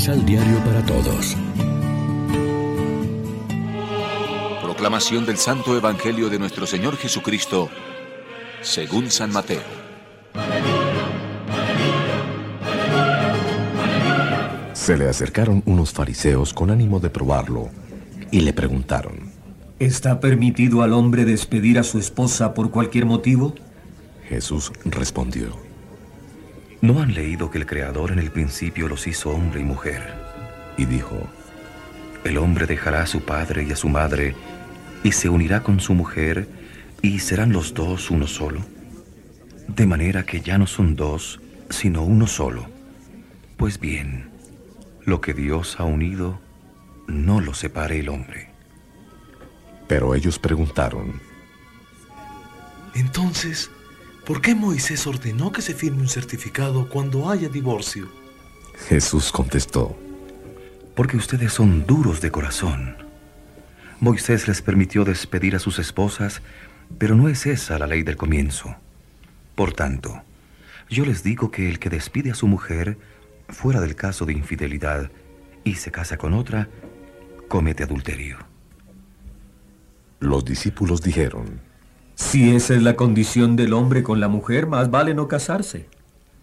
Misal Diario para Todos. Proclamación del Santo Evangelio de nuestro Señor Jesucristo, según San Mateo. Se le acercaron unos fariseos con ánimo de probarlo y le preguntaron, ¿Está permitido al hombre despedir a su esposa por cualquier motivo? Jesús respondió, ¿No han leído que el Creador en el principio los hizo hombre y mujer? Y dijo, El hombre dejará a su padre y a su madre y se unirá con su mujer y serán los dos uno solo. De manera que ya no son dos, sino uno solo. Pues bien, lo que Dios ha unido, no lo separe el hombre. Pero ellos preguntaron, Entonces, ¿por qué Moisés ordenó que se firme un certificado cuando haya divorcio? Jesús contestó, Porque ustedes son duros de corazón. Moisés les permitió despedir a sus esposas, pero no es esa la ley del comienzo. Por tanto, yo les digo que el que despide a su mujer, fuera del caso de infidelidad, y se casa con otra, comete adulterio. Los discípulos dijeron, Si esa es la condición del hombre con la mujer, más vale no casarse.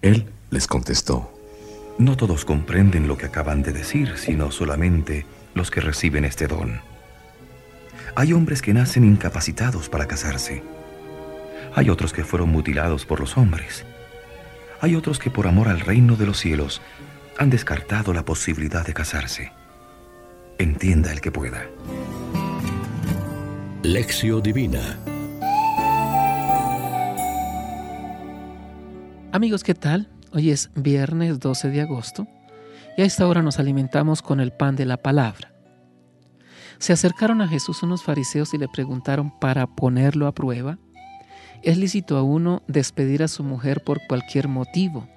Él les contestó, No todos comprenden lo que acaban de decir, sino solamente los que reciben este don. Hay hombres que nacen incapacitados para casarse. Hay otros que fueron mutilados por los hombres. Hay otros que por amor al reino de los cielos han descartado la posibilidad de casarse. Entienda el que pueda. Lección Divina Amigos, ¿qué tal? Hoy es viernes 12 de agosto y a esta hora nos alimentamos con el pan de la palabra. Se acercaron a Jesús unos fariseos y le preguntaron para ponerlo a prueba, ¿es lícito a uno despedir a su mujer por cualquier motivo?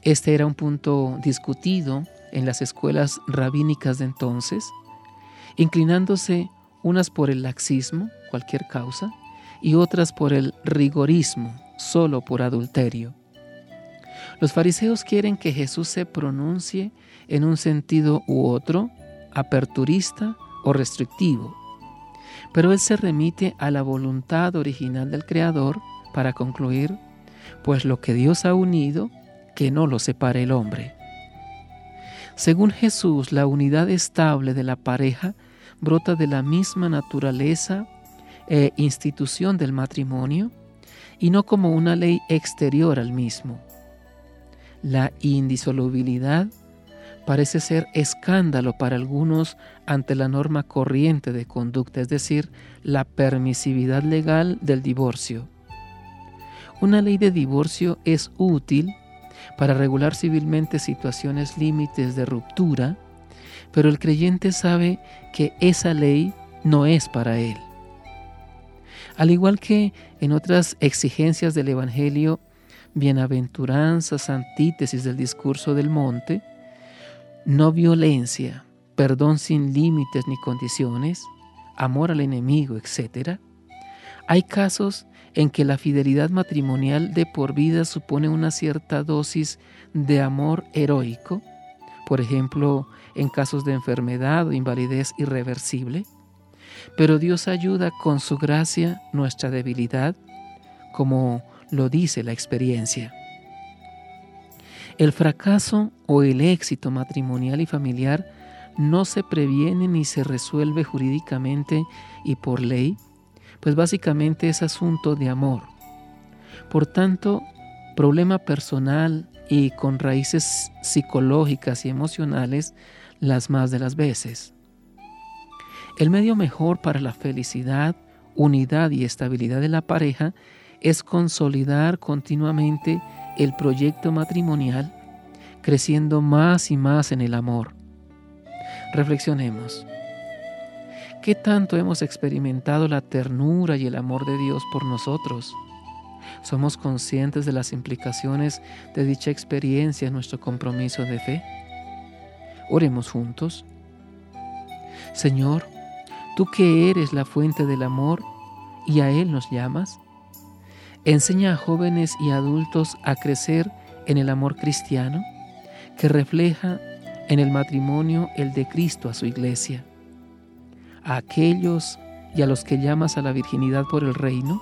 Este era un punto discutido en las escuelas rabínicas de entonces, inclinándose unas por el laxismo, cualquier causa, y otras por el rigorismo, solo por adulterio. Los fariseos quieren que Jesús se pronuncie en un sentido u otro, aperturista o restrictivo, pero él se remite a la voluntad original del Creador para concluir, pues lo que Dios ha unido, que no lo separe el hombre. Según Jesús, la unidad estable de la pareja brota de la misma naturaleza e institución del matrimonio y no como una ley exterior al mismo. La indisolubilidad parece ser escándalo para algunos ante la norma corriente de conducta, es decir, la permisividad legal del divorcio. Una ley de divorcio es útil para regular civilmente situaciones límites de ruptura, pero el creyente sabe que esa ley no es para él. Al igual que en otras exigencias del Evangelio, bienaventuranzas, antítesis del discurso del monte, no violencia, perdón sin límites ni condiciones, amor al enemigo, etc., hay casos en que la fidelidad matrimonial de por vida supone una cierta dosis de amor heroico, por ejemplo, en casos de enfermedad o invalidez irreversible, pero Dios ayuda con su gracia nuestra debilidad, como lo dice la experiencia. El fracaso o el éxito matrimonial y familiar no se previene ni se resuelve jurídicamente y por ley, pues básicamente es asunto de amor. Por tanto, problema personal y con raíces psicológicas y emocionales las más de las veces. El medio mejor para la felicidad, unidad y estabilidad de la pareja es consolidar continuamente el proyecto matrimonial, creciendo más y más en el amor. Reflexionemos. ¿Qué tanto hemos experimentado la ternura y el amor de Dios por nosotros? ¿Somos conscientes de las implicaciones de dicha experiencia en nuestro compromiso de fe? Oremos juntos. Señor, tú que eres la fuente del amor y a Él nos llamas, enseña a jóvenes y adultos a crecer en el amor cristiano que refleja en el matrimonio el de Cristo a su iglesia. A aquellos y a los que llamas a la virginidad por el reino,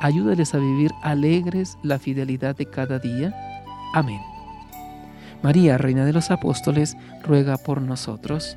ayúdales a vivir alegres la fidelidad de cada día. Amén. María, Reina de los Apóstoles, ruega por nosotros.